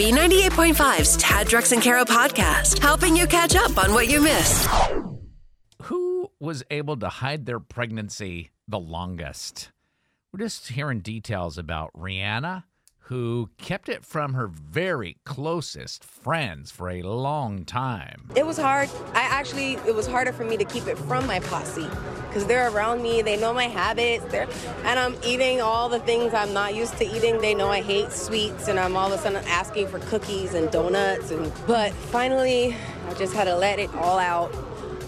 B98.5's Tad Drex and Kara podcast, helping you catch up on what you missed. Who was able to hide their pregnancy the longest? We're just hearing details about Rihanna, who kept it from her very closest friends for a long time. It was hard. I actually, it was harder for me to keep it from my posse because they're around me. They know my habits. They're, and I'm eating all the things I'm not used to eating. They know I hate sweets, and I'm all of a sudden asking for cookies and donuts. And but finally, I just had to let it all out.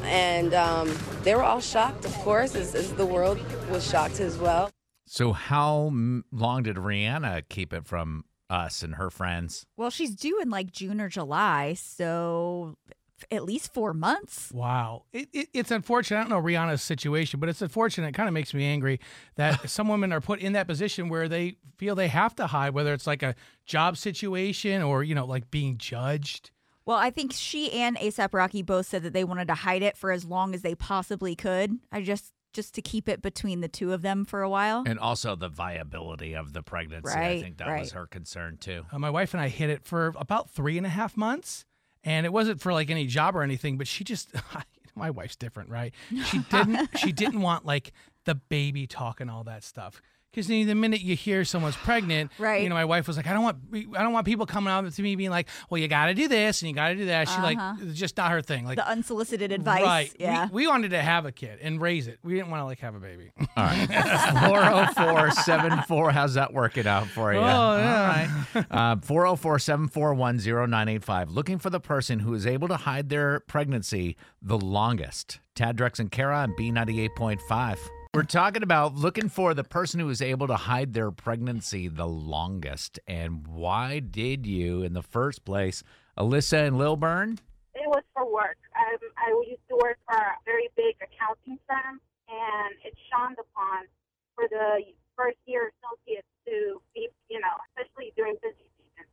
And um, they were all shocked, of course, as, as the world was shocked as well. So, how long did Rihanna keep it from us and her friends? Well, she's due in like June or July, so f- at least four months. Wow. It, it, it's unfortunate. I don't know Rihanna's situation, but it's unfortunate. It kind of makes me angry that some women are put in that position where they feel they have to hide, whether it's like a job situation or, you know, like being judged. Well, I think she and ASAP Rocky both said that they wanted to hide it for as long as they possibly could. I just just to keep it between the two of them for a while. And also the viability of the pregnancy. Right, I think that right. was her concern too. Uh, my wife and I hid it for about three and a half months. And it wasn't for like any job or anything, but she just, my wife's different, right? She didn't, she didn't want like the baby talk and all that stuff. Because the minute you hear someone's pregnant, Right. You know, my wife was like, I don't want, I don't want people coming up to me being like, well, you got to do this and you got to do that. She like, it's just not her thing. Like, the unsolicited advice. right? Yeah. We, we wanted to have a kid and raise it. We didn't want to like have a baby. All right. 40474. How's that working out for you? Oh, yeah. All right. Uh, 404 741 0985. Looking for the person who is able to hide their pregnancy the longest. Tad Drex and Kara on B98.5. We're talking about looking for the person who is able to hide their pregnancy the longest. And why did you, in the first place, Alyssa and Lilburn? It was for work. I, I used to work for a very big accounting firm, and it's shunned upon for the first year associates to be, you know, especially during busy season.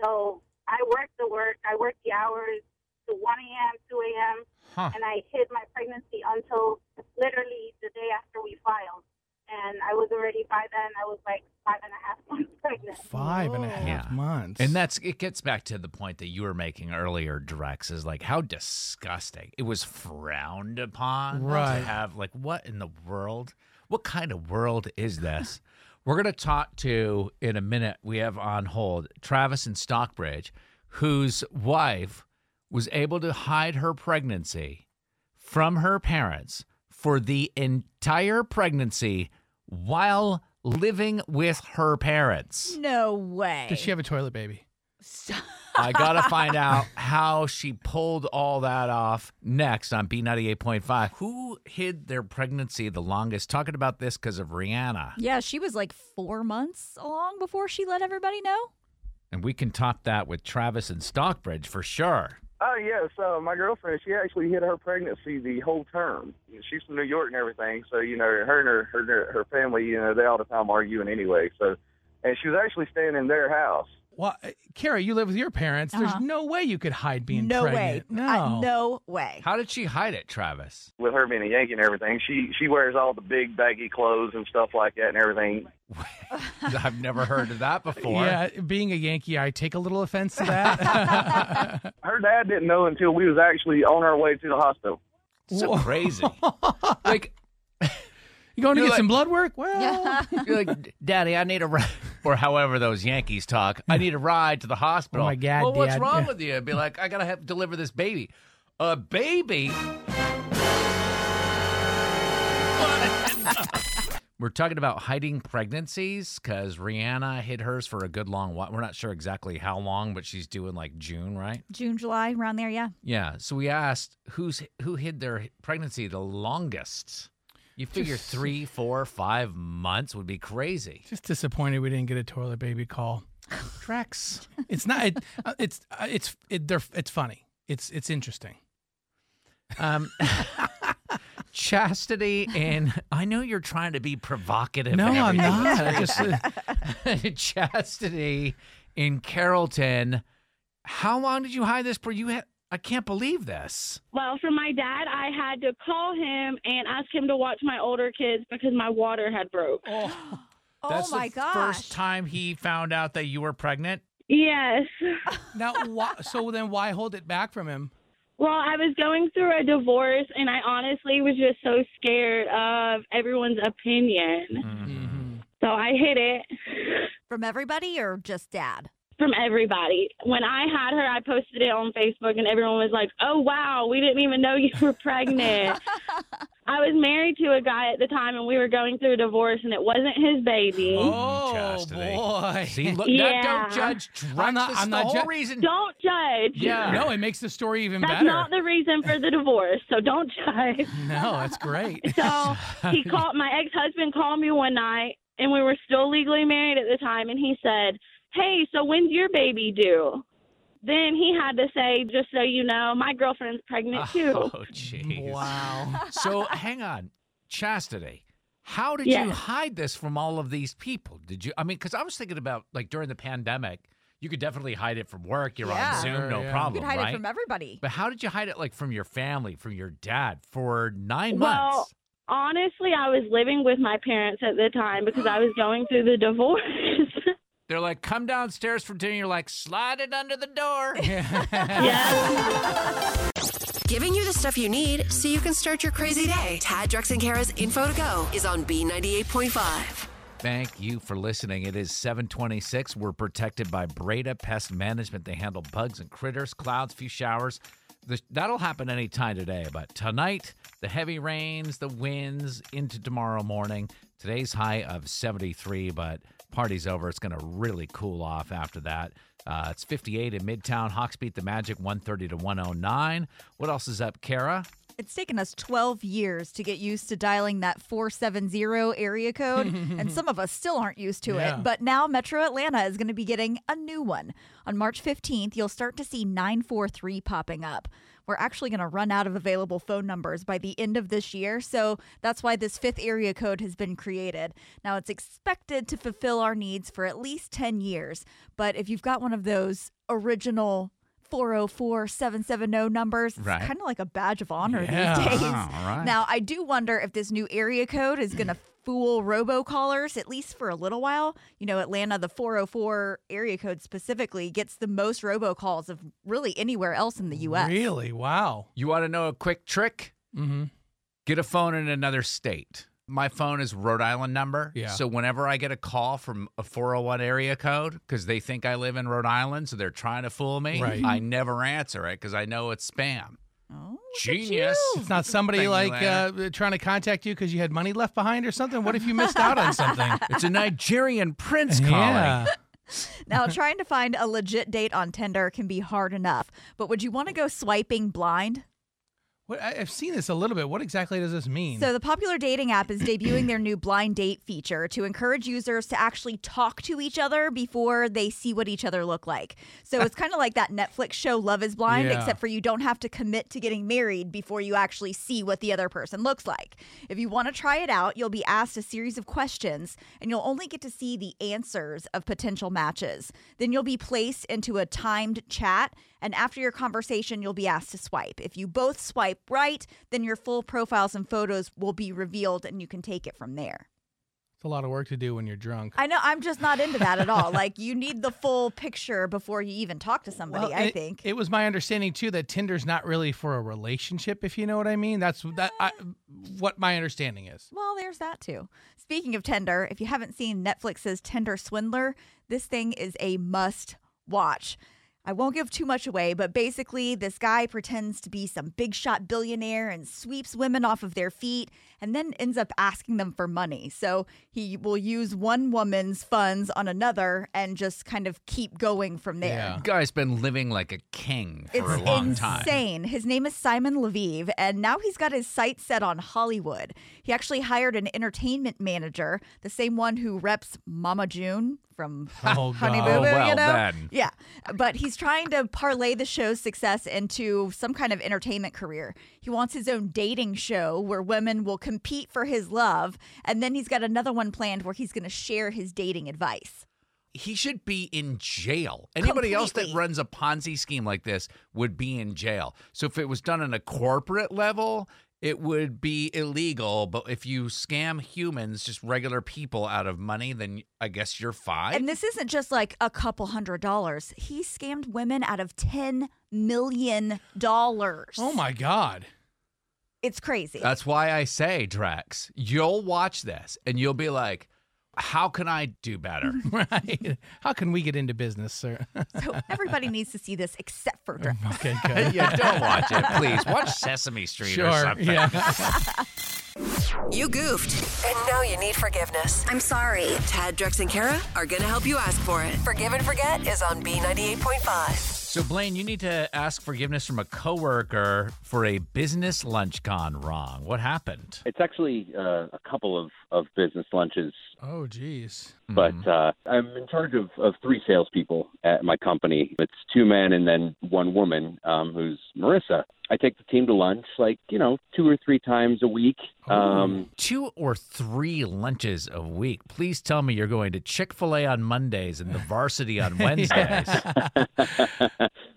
So I worked the work, I worked the hours to 1 a.m., 2 a.m., Huh. and I hid my pregnancy until literally the day after we filed. And I was already, by then, I was like five and a half months pregnant. Five and a half Yeah. months. And that's it gets back to the point that you were making earlier, Drex, is like how disgusting. It was frowned upon Right. to have like what in the world? What kind of world is this? We're gonna talk to in a minute. We have on hold Travis in Stockbridge, whose wife was able to hide her pregnancy from her parents for the entire pregnancy while living with her parents. no way. Does she have a toilet baby? I gotta find out how she pulled all that off next on B98.5. Who hid their pregnancy the longest? Talking about this because of Rihanna. yeah, she was like four months along before she let everybody know. And we can top that with Travis and Stockbridge for sure. Oh yes, uh, my girlfriend. She actually hid her pregnancy the whole term. She's from New York and everything, so you know her and her her, her family. You know they all the time arguing anyway. So, and she was actually staying in their house. Well, Carrie, you live with your parents. There's Uh-huh. no way you could hide being no pregnant. way. No. Uh, no way. How did she hide it, Travis? With her being a Yankee and everything, she she wears all the big baggy clothes and stuff like that and everything. I've never heard of that before. Yeah, being a Yankee, I take a little offense to that. Her dad didn't know until we was actually on our way to the hospital. So Whoa. crazy. like, you going to get like- some blood work? Well, you're like, Daddy, I need a ride. Or however those Yankees talk, I need a ride to the hospital. Oh, my God, Well, what's Dad. wrong with you? Be like, I gotta have deliver this baby. A baby? We're talking about hiding pregnancies because Rihanna hid hers for a good long while. We're not sure exactly how long, but she's doing like June, right? June, July, around there, yeah. Yeah. So we asked who's who hid their pregnancy the longest. You figure three, four, five months would be crazy. just disappointed we didn't get a toilet baby call. Drex. It's not. It, uh, it's uh, it's it, they're, it's funny. It's it's interesting. Um, chastity and I know you're trying to be provocative. No, I'm not. I just uh, chastity in Carrollton. How long did you hide this? For you had. I can't believe this. Well, for my dad, I had to call him and ask him to watch my older kids because my water had broke. That's oh my the gosh. first time he found out that you were pregnant. Yes. Now, why, so then why hold it back from him? Well, I was going through a divorce, and I honestly was just so scared of everyone's opinion. Mm-hmm. So I hid it From everybody or just dad? From everybody. When I had her, I posted it on Facebook, and everyone was like, "Oh wow, we didn't even know you were pregnant." I was married to a guy at the time, and we were going through a divorce, and it wasn't his baby. Oh, oh Chastity. boy! See, look, Yeah. that, don't judge. I'm not- That's I'm the not whole ju- reason. Don't judge. Yeah. no, it makes the story even That's better. not the reason for the divorce, so don't judge. no, that's great. So he called my ex husband called me one night and we were still legally married at the time and he said, Hey, so when's your baby due? Then he had to say, just so you know, my girlfriend's pregnant oh, too. Oh, jeez. wow. So hang on, Chastity. How did Yes. you hide this from all of these people? Did you? I mean, because I was thinking about like during the pandemic, you could definitely hide it from work. You're Yeah. on Zoom, no yeah. problem, You could hide right? it from everybody. but how did you hide it like from your family, from your dad for nine Well, months? honestly, I was living with my parents at the time because I was going through the divorce. They're like, come downstairs for dinner. You're like, slide it under the door. yeah. Giving you the stuff you need so you can start your crazy day. Tad, Drex, and Kara's Info to Go is on B98.5. Thank you for listening. It is 726. We're protected by Breda Pest Management. They handle bugs and critters, clouds, few showers. The, that'll happen anytime today. But tonight, the heavy rains, the winds into tomorrow morning. Today's high of 73, but party's over. It's going to really cool off after that. Uh, it's 58 in Midtown. Hawks beat the Magic 130 to 109. What else is up, Kara? It's taken us 12 years to get used to dialing that 470 area code, and some of us still aren't used to Yeah. it. But now Metro Atlanta is going to be getting a new one. On March 15th, you'll start to see 943 popping up. We're actually going to run out of available phone numbers by the end of this year, so that's why this fifth area code has been created. Now, it's expected to fulfill our needs for at least 10 years, but if you've got one of those original 404 770 numbers, it's kind of like a badge of honor Yeah. these days. Right. Now, I do wonder if this new area code is going to fool robocallers, at least for a little while. You know, Atlanta, the 404 area code specifically, gets the most robocalls of really anywhere else in the U.S. Really? Wow. You want to know a quick trick? Mm-hmm. Get a phone in another state. My phone is Rhode Island number. Yeah. So whenever I get a call from a 401 area code, because they think I live in Rhode Island, so they're trying to fool me, Right. I never answer it because I know it's spam. Oh, Genius. It's not somebody like uh, trying to contact you because you had money left behind or something. What if you missed out on something? It's a Nigerian prince calling. yeah. Now, trying to find a legit date on Tinder can be hard enough, but would you want to go swiping blind? What, I've seen this a little bit. What exactly does this mean? So, the popular dating app is debuting their new blind date feature to encourage users to actually talk to each other before they see what each other look like. So, it's kind of like that Netflix show Love is Blind, Yeah. except for you don't have to commit to getting married before you actually see what the other person looks like. If you want to try it out, you'll be asked a series of questions and you'll only get to see the answers of potential matches. Then you'll be placed into a timed chat. And after your conversation, you'll be asked to swipe. If you both swipe right, then your full profiles and photos will be revealed and you can take it from there. it's a lot of work to do when you're drunk. I know I'm just not into that at all. Like you need the full picture before you even talk to somebody, Well, I it- think. it was my understanding too that Tinder's not really for a relationship, if you know what I mean. That's that I, mm. what my understanding is. Well, there's that too. Speaking of Tinder, if you haven't seen Netflix's Tinder Swindler, this thing is a must watch. I won't give too much away, but basically, this guy pretends to be some big shot billionaire and sweeps women off of their feet and then ends up asking them for money. So he will use one woman's funds on another and just kind of keep going from there. Yeah. Guy's been living like a king for It's a long time. insane. His name is Simon Leviev, and now he's got his sights set on Hollywood. He actually hired an entertainment manager, the same one who reps Mama June from Oh, Honey Boo Boo, well you know? then. Yeah. But he's trying to parlay the show's success into some kind of entertainment career. He wants his own dating show where women will compete for his love, and then he's got another one planned where he's going to share his dating advice. he should be in jail. Anybody else that runs a Ponzi scheme like this would be in jail. So if it was done on a corporate level, it would be illegal. But if you scam humans, just regular people, out of money, then I guess you're fine. And this isn't just like a couple hundred dollars. He scammed women out of $10 million. Oh my God. It's crazy. That's why I say, Drex, you'll watch this and you'll be like, how can I do better? Right. How can we get into business, sir? so everybody needs to see this except for Drex. okay, good. yeah, don't watch it, please. Watch Sesame Street or Sure. something. Yeah. You goofed. And now you need forgiveness. I'm sorry. Tad, Drex, and Kara are going to help you ask for it. Forgive and Forget is on B98.5. So, Blaine, you need to ask forgiveness from a coworker for a business lunch gone wrong. What happened? It's actually uh, a couple of, of business lunches, Oh, geez. but uh, I'm in charge of, of three salespeople at my company. It's two men and then one woman, um, who's Marissa. I take the team to lunch like, you know, two or three times a week. Um, Two or three lunches a week. Please tell me you're going to Chick fil A on Mondays and the varsity on Wednesdays.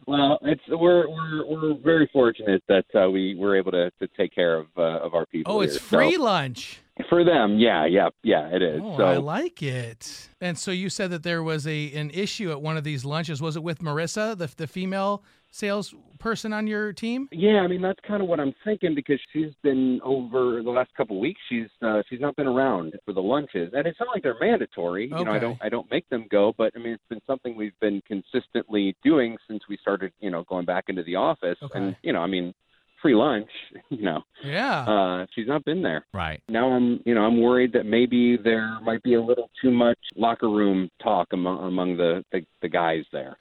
well, it's we're we're we're very fortunate that uh, we were able to, to take care of uh, of our people. Oh, it's here. So- free lunch. for them. Yeah, yeah, yeah. It is. Oh, so I like it. And so you said that there was a an issue at one of these lunches. Was it with Marissa, the the female salesperson on your team? Yeah, I mean that's kind of what I'm thinking because she's been over the last couple of weeks. She's uh, she's not been around for the lunches, and it's not like they're mandatory. You know, I don't I don't make them go, but I mean it's been something we've been consistently doing since we started. You know, going back into the office, Okay. and you know, I mean, free lunch. You know, Yeah. uh, she's not been there. right. Now I'm, you know, I'm worried that maybe there might be a little too much locker room talk among among the the, the guys there.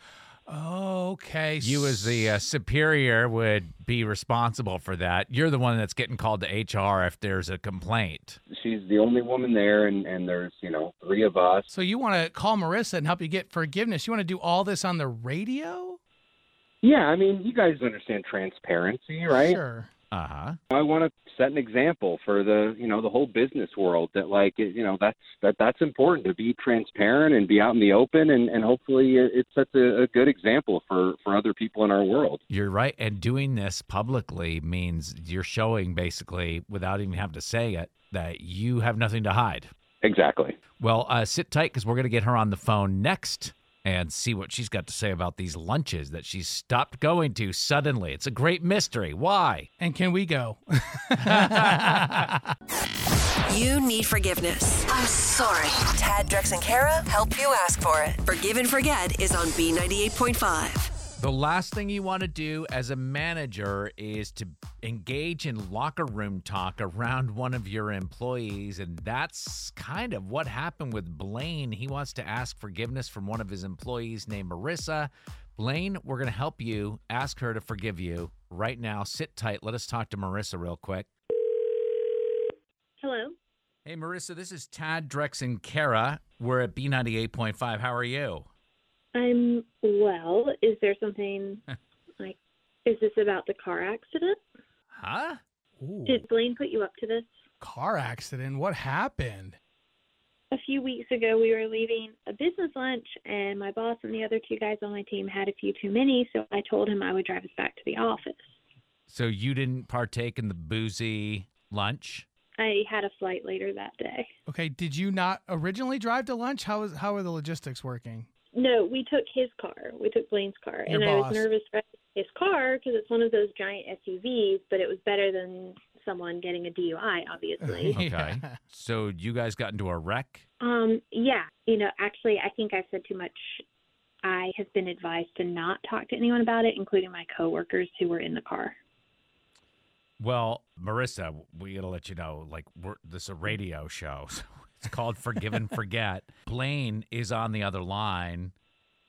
Okay. You, as the uh, superior, would be responsible for that. You're the one that's getting called to HR if there's a complaint. She's the only woman there, and and there's you know three of us. So you want to call Marissa and help you get forgiveness? You want to do all this on the radio? Yeah, I mean, you guys understand transparency, right? Sure. Uh huh. I want to set an example for the, you know, the whole business world that, like, you know, that's that that's important to be transparent and be out in the open, and and hopefully it, it sets a, a good example for for other people in our world. You're right. And doing this publicly means you're showing basically, without even having to say it, that you have nothing to hide. Exactly. Well, uh, sit tight because we're going to get her on the phone next and see what she's got to say about these lunches that she's stopped going to suddenly. It's a great mystery. Why? And can we go? You need forgiveness. I'm sorry. Tad, Drex, and Kara help you ask for it. Forgive and Forget is on B98.5. The last thing you want to do as a manager is to engage in locker room talk around one of your employees. And that's kind of what happened with Blaine. He wants to ask forgiveness from one of his employees named Marissa. Blaine, we're going to help you ask her to forgive you right now. Sit tight. Let us talk to Marissa real quick. Hello. Hey, Marissa, this is Tad, Drex, and Kara. We're at B98.5. How are you? I'm well. Is there something like is this about the car accident? Huh? Ooh. Did Blaine put you up to this? Car accident. What happened? A few weeks ago we were leaving a business lunch and my boss and the other two guys on my team had a few too many, so I told him I would drive us back to the office. So you didn't partake in the boozy lunch? I had a flight later that day. Okay. Did you not originally drive to lunch? How is how are the logistics working? No, we took his car. We took Blaine's car, Your and I was nervous for his car because it's one of those giant SUVs. But it was better than someone getting a DUI, obviously. Okay. So you guys got into a wreck? um, yeah, you know, actually, I think I said too much. I have been advised to not talk to anyone about it, including my coworkers who were in the car. Well, Marissa, we got to let you know like we're this is a radio show. So it's called Forgive and Forget. Blaine is on the other line.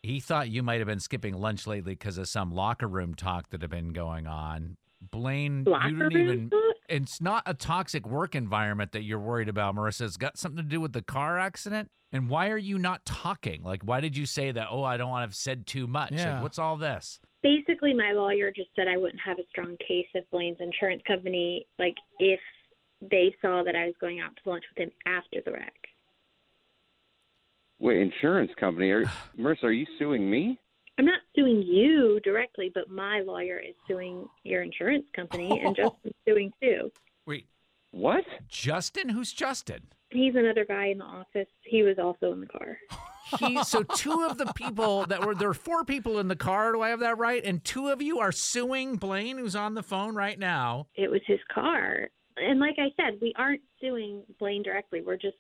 He thought you might have been skipping lunch lately because of some locker room talk that had been going on. Blaine, Locker you didn't room even talk? it's not a toxic work environment that you're worried about, Marissa. It's got something to do with the car accident. And why are you not talking? Like, why did you say that? Oh, I don't want to have said too much. Yeah. Like, what's all this? Basically, my lawyer just said I wouldn't have a strong case if Blaine's insurance company, like, if they saw that I was going out to lunch with him after the wreck. Wait, insurance company? Are, Marissa, are you suing me? I'm not suing suing you directly, but my lawyer is suing your insurance company, and Justin's suing too. Wait, What? Justin? Who's Justin? He's another guy in the office. He was also in the car. He, so two of the people that were there were four people in the car. Do I have that right? And two of you are suing Blaine, who's on the phone right now. It was his car. And like I said, we aren't suing Blaine directly. We're just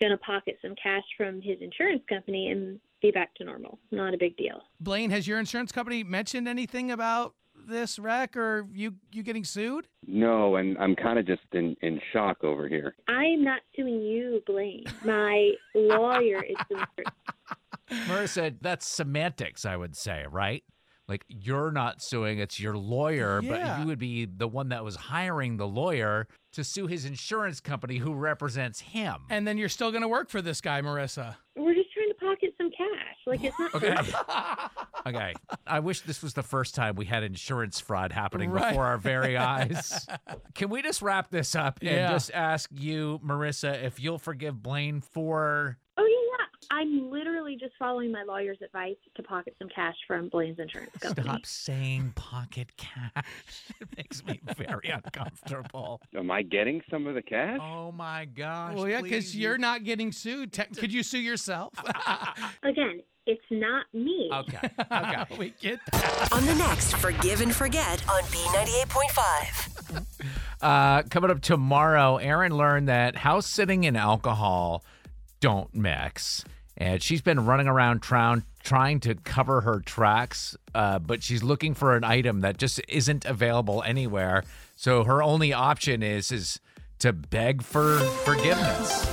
going to pocket some cash from his insurance company and be back to normal. Not a big deal. Blaine, has your insurance company mentioned anything about this wreck or you you getting sued? No, and I'm kind of just in in shock over here. I'm not suing you, Blaine. My lawyer is suing. Marissa, that's semantics, I would say, right? Like you're not suing, it's your lawyer, Yeah. but you would be the one that was hiring the lawyer to sue his insurance company who represents him. And then you're still going to work for this guy, Marissa. We're just trying to pocket some cash. Like it's not. Okay. okay. I wish this was the first time we had insurance fraud happening Right. before our very eyes. Can we just wrap this up and Yeah. just ask you, Marissa, if you'll forgive Blaine for yeah, yeah. I'm literally just following my lawyer's advice to pocket some cash from Blaine's insurance company. Stop saying pocket cash. It makes me very uncomfortable. Am I getting some of the cash? Oh my gosh. well, yeah, because you're not getting sued. Te- could you sue yourself? Again, it's not me. Okay. Okay. we get that. On the next Forgive and Forget on B98.5. Uh, coming up tomorrow, Aaron learned that house sitting and alcohol don't mix. And she's been running around town trying to cover her tracks, uh, but she's looking for an item that just isn't available anywhere. So her only option is is to beg for forgiveness.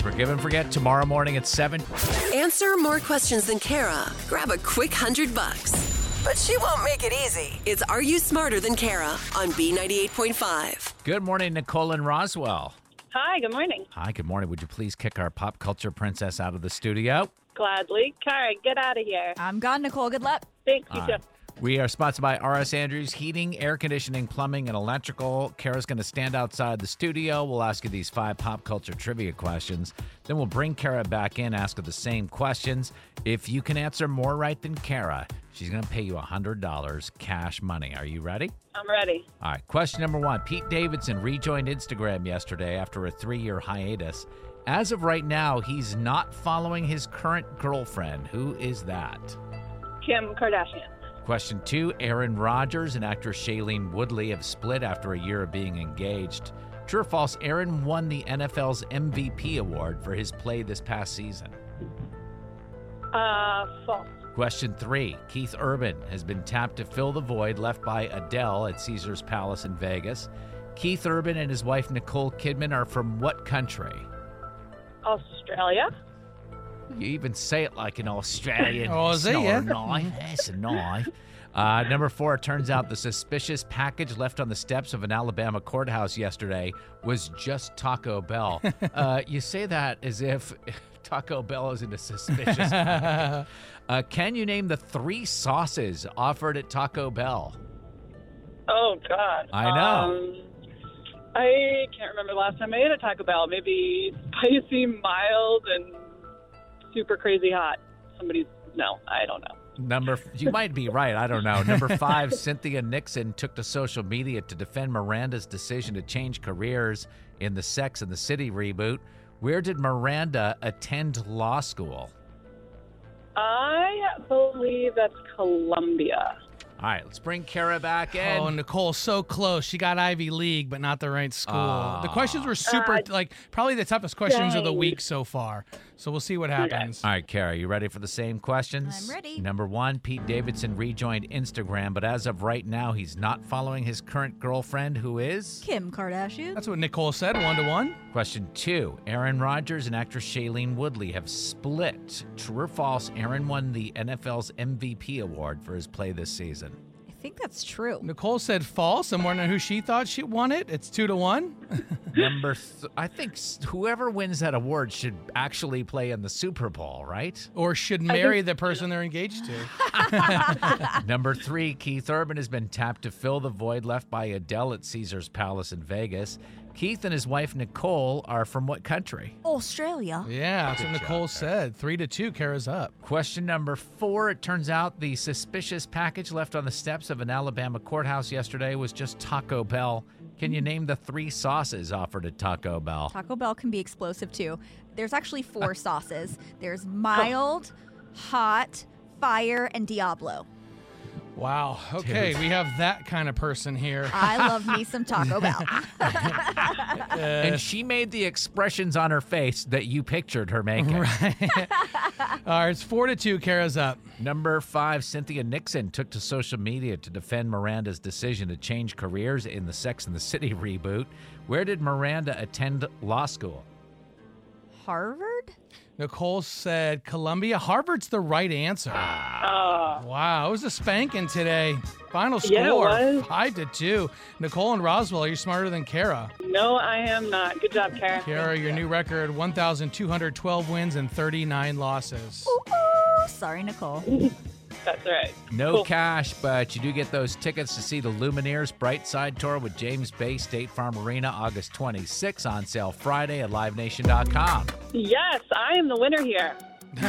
Forgive and forget tomorrow morning at seven. Answer more questions than Kara. Grab a quick hundred bucks. But she won't make it easy. It's Are You Smarter Than Kara on B98.5. Good morning, Nicole and Roswell. Hi, good morning. Hi, good morning. Would you please kick our pop culture princess out of the studio? Gladly. Kara, get out of here. I'm gone, Nicole. Good luck. Thank you, All Jeff. We are sponsored by RS Andrews Heating, Air Conditioning, Plumbing, and Electrical. Kara's going to stand outside the studio. We'll ask you these five pop culture trivia questions. Then we'll bring Kara back in, ask her the same questions. If you can answer more right than Kara, she's going to pay you $100 cash money. Are you ready? I'm ready. All right. Question number one Pete Davidson rejoined Instagram yesterday after a three year hiatus. As of right now, he's not following his current girlfriend. Who is that? Kim Kardashian. Question two Aaron Rodgers and actor Shailene Woodley have split after a year of being engaged. True or false, Aaron won the NFL's MVP award for his play this past season. Uh, false. Question three Keith Urban has been tapped to fill the void left by Adele at Caesars Palace in Vegas. Keith Urban and his wife Nicole Kidman are from what country? Australia. You even say it like an Australian. Oh, is it? Yeah. knife. That's a knife. Uh, number four, it turns out the suspicious package left on the steps of an Alabama courthouse yesterday was just Taco Bell. uh, you say that as if Taco Bell isn't a suspicious package. Uh, can you name the three sauces offered at Taco Bell? Oh, God. I know. Um, I can't remember the last time I ate a Taco Bell. Maybe spicy, mild, and super crazy hot. Somebody's, no, I don't know. Number, you might be right. I don't know. Number five, Cynthia Nixon took to social media to defend Miranda's decision to change careers in the Sex and the City reboot. Where did Miranda attend law school? I believe that's Columbia. All right, let's bring Kara back in. Oh, Nicole, so close. She got Ivy League, but not the right school. the questions were super, Uh, like, probably the toughest questions of the week so far. So we'll see what happens. All right, Kara, you ready for the same questions? I'm ready. Number one, Pete Davidson rejoined Instagram, but as of right now, he's not following his current girlfriend, who is. Kim Kardashian. That's what Nicole said, one to one. Question two Aaron Rodgers and actress Shailene Woodley have split. True or false, Aaron won the NFL's MVP award for his play this season. I think that's true. Nicole said false. I'm wondering who she thought she won it. It's two to one. Number, th- I think whoever wins that award should actually play in the Super Bowl, right? Or should marry the person they're engaged to. Number three, Keith Urban has been tapped to fill the void left by Adele at Caesar's Palace in Vegas. Keith and his wife Nicole are from what country? Australia. Yeah, that's what Nicole job, said. Three to two, Kara's up. Question number four. It turns out the suspicious package left on the steps of an Alabama courthouse yesterday was just Taco Bell. Can you name the three sauces offered at Taco Bell? Taco Bell can be explosive too. There's actually four sauces. There's mild, hot, fire, and Diablo. Wow. Okay, Dude. we have that kind of person here. I love me some Taco Bell. And she made the expressions on her face that you pictured her making. Right. All right, it's four to two. Kara's up. Number five, Cynthia Nixon took to social media to defend Miranda's decision to change careers in the Sex and the City reboot. Where did Miranda attend law school? Harvard? Nicole said Columbia. Harvard's the right answer. Uh, Wow, it was a spanking today. Final score was. five to two. Nicole and Roswell, are you smarter than Kara? no, I am not. Good job, Kara. Kara, your new record: 1,212 wins and 39 losses. Ooh, ooh. Sorry, Nicole. That's right. No Cool. cash, but you do get those tickets to see the Lumineers Bright Side Tour with James Bay State Farm Arena August 26 on sale Friday at livenation.com. Yes, I am the winner here.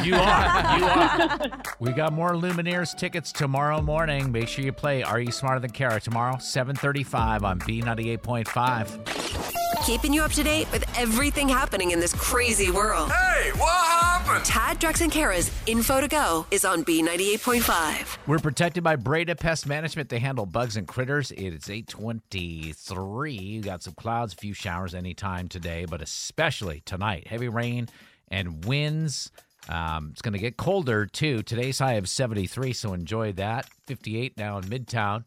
You are. You are. We got more Lumineers tickets tomorrow morning. Make sure you play Are You Smarter Than Kara tomorrow, 735 on B98.5. Keeping you up to date with everything happening in this crazy world. Hey, what Tad, Drex, and Kara's Info to Go is on B98.5. We're protected by Breda Pest Management. They handle bugs and critters. It is 823. You got some clouds, a few showers anytime today, but especially tonight. Heavy rain and winds. Um, it's going to get colder too. Today's high of 73, so enjoy that. 58 now in Midtown.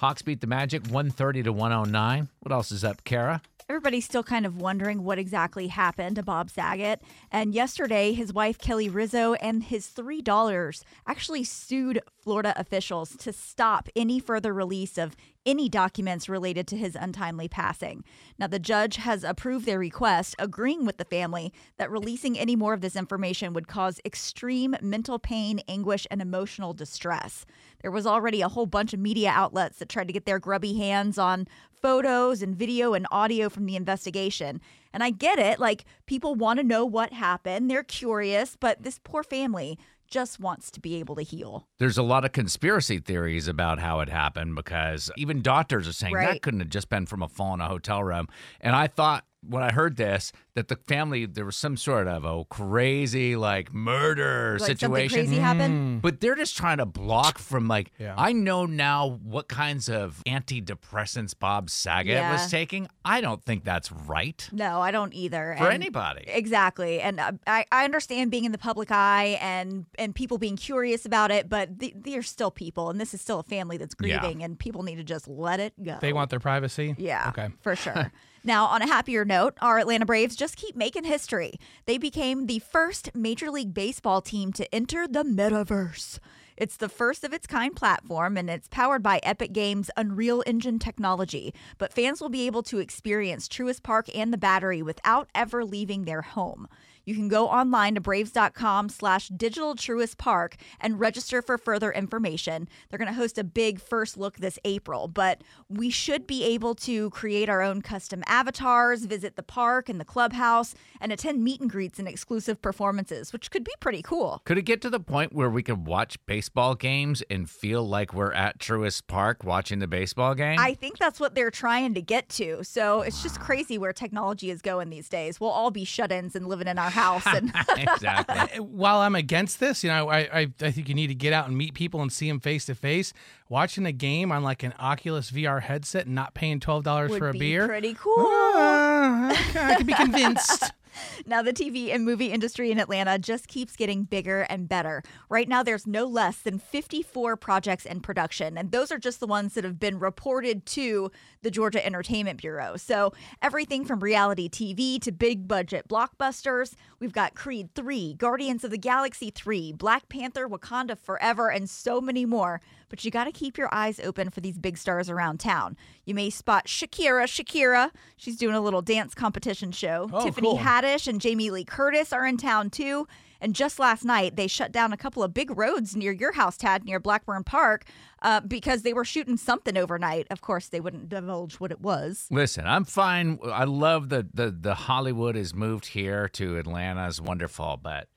Hawks beat the Magic 130 to 109. What else is up, Kara? Everybody's still kind of wondering what exactly happened to Bob Saget. And yesterday, his wife, Kelly Rizzo, and his three daughters actually sued Florida officials to stop any further release of any documents related to his untimely passing. Now, the judge has approved their request, agreeing with the family that releasing any more of this information would cause extreme mental pain, anguish, and emotional distress. There was already a whole bunch of media outlets that tried to get their grubby hands on photos and video and audio from the investigation. And I get it. Like, people want to know what happened, they're curious, but this poor family just wants to be able to heal. There's a lot of conspiracy theories about how it happened because even doctors are saying that couldn't have just been from a fall in a hotel room. And I thought when I heard this that the family there was some sort of a crazy like murder Like something situation. crazy happened. But they're just trying to block from like Yeah. I know now what kinds of antidepressants Bob Saget Yeah. was taking. I don't think that's right No, I don't either. for And- anybody. Exactly. And uh, I, I understand being in the public eye and, and people being curious about it, but th- they're still people, and this is still a family that's Yeah. grieving, and people need to just let it go. They want their privacy. Yeah. Okay. For sure. now, on a happier note, our Atlanta Braves just keep making history. They became the first Major League Baseball team to enter the metaverse. It's the first of its kind platform and it's powered by Epic Games' Unreal Engine technology. But fans will be able to experience Truist Park and the Battery without ever leaving their home. You can go online to braves.com slash digital truist park and register for further information. They're going to host a big first look this April, but we should be able to create our own custom avatars, visit the park and the clubhouse, and attend meet and greets and exclusive performances, which could be pretty cool. Could it get to the point where we could watch baseball games and feel like we're at Truist Park watching the baseball game? I think that's what they're trying to get to. So it's just crazy where technology is going these days. We'll all be shut ins and living in our house. And exactly. Uh, While I'm against this, you know, I, I I think you need to get out and meet people and see them face to face. Watching a game on like an Oculus VR headset and not paying twelve dollars for a be beer. pretty cool. Uh, I could be convinced. Now, the TV and movie industry in Atlanta just keeps getting bigger and better. Right now, there's no less than 54 projects in production, and those are just the ones that have been reported to the Georgia Entertainment Bureau. So, everything from reality TV to big budget blockbusters. We've got Creed 3, Guardians of the Galaxy 3, Black Panther, Wakanda Forever, and so many more. But you got to keep your eyes open for these big stars around town. You may spot Shakira, Shakira. She's doing a little dance competition show. Oh, Tiffany cool. Haddish and Jamie Lee Curtis are in town too. And just last night, they shut down a couple of big roads near your house, Tad, near Blackburn Park, uh, because they were shooting something overnight. Of course, they wouldn't divulge what it was. Listen, I'm fine. I love that the, the Hollywood has moved here to Atlanta is wonderful, but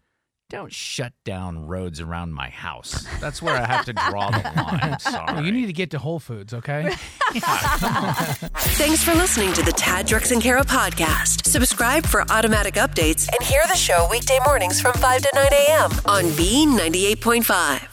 don't shut down roads around my house. That's where I have to draw the line. Sorry. You need to get to Whole Foods, okay? Thanks for listening to the Tad Drex and Kara podcast. Subscribe for automatic updates and hear the show weekday mornings from 5 to 9 a.m. on B98.5.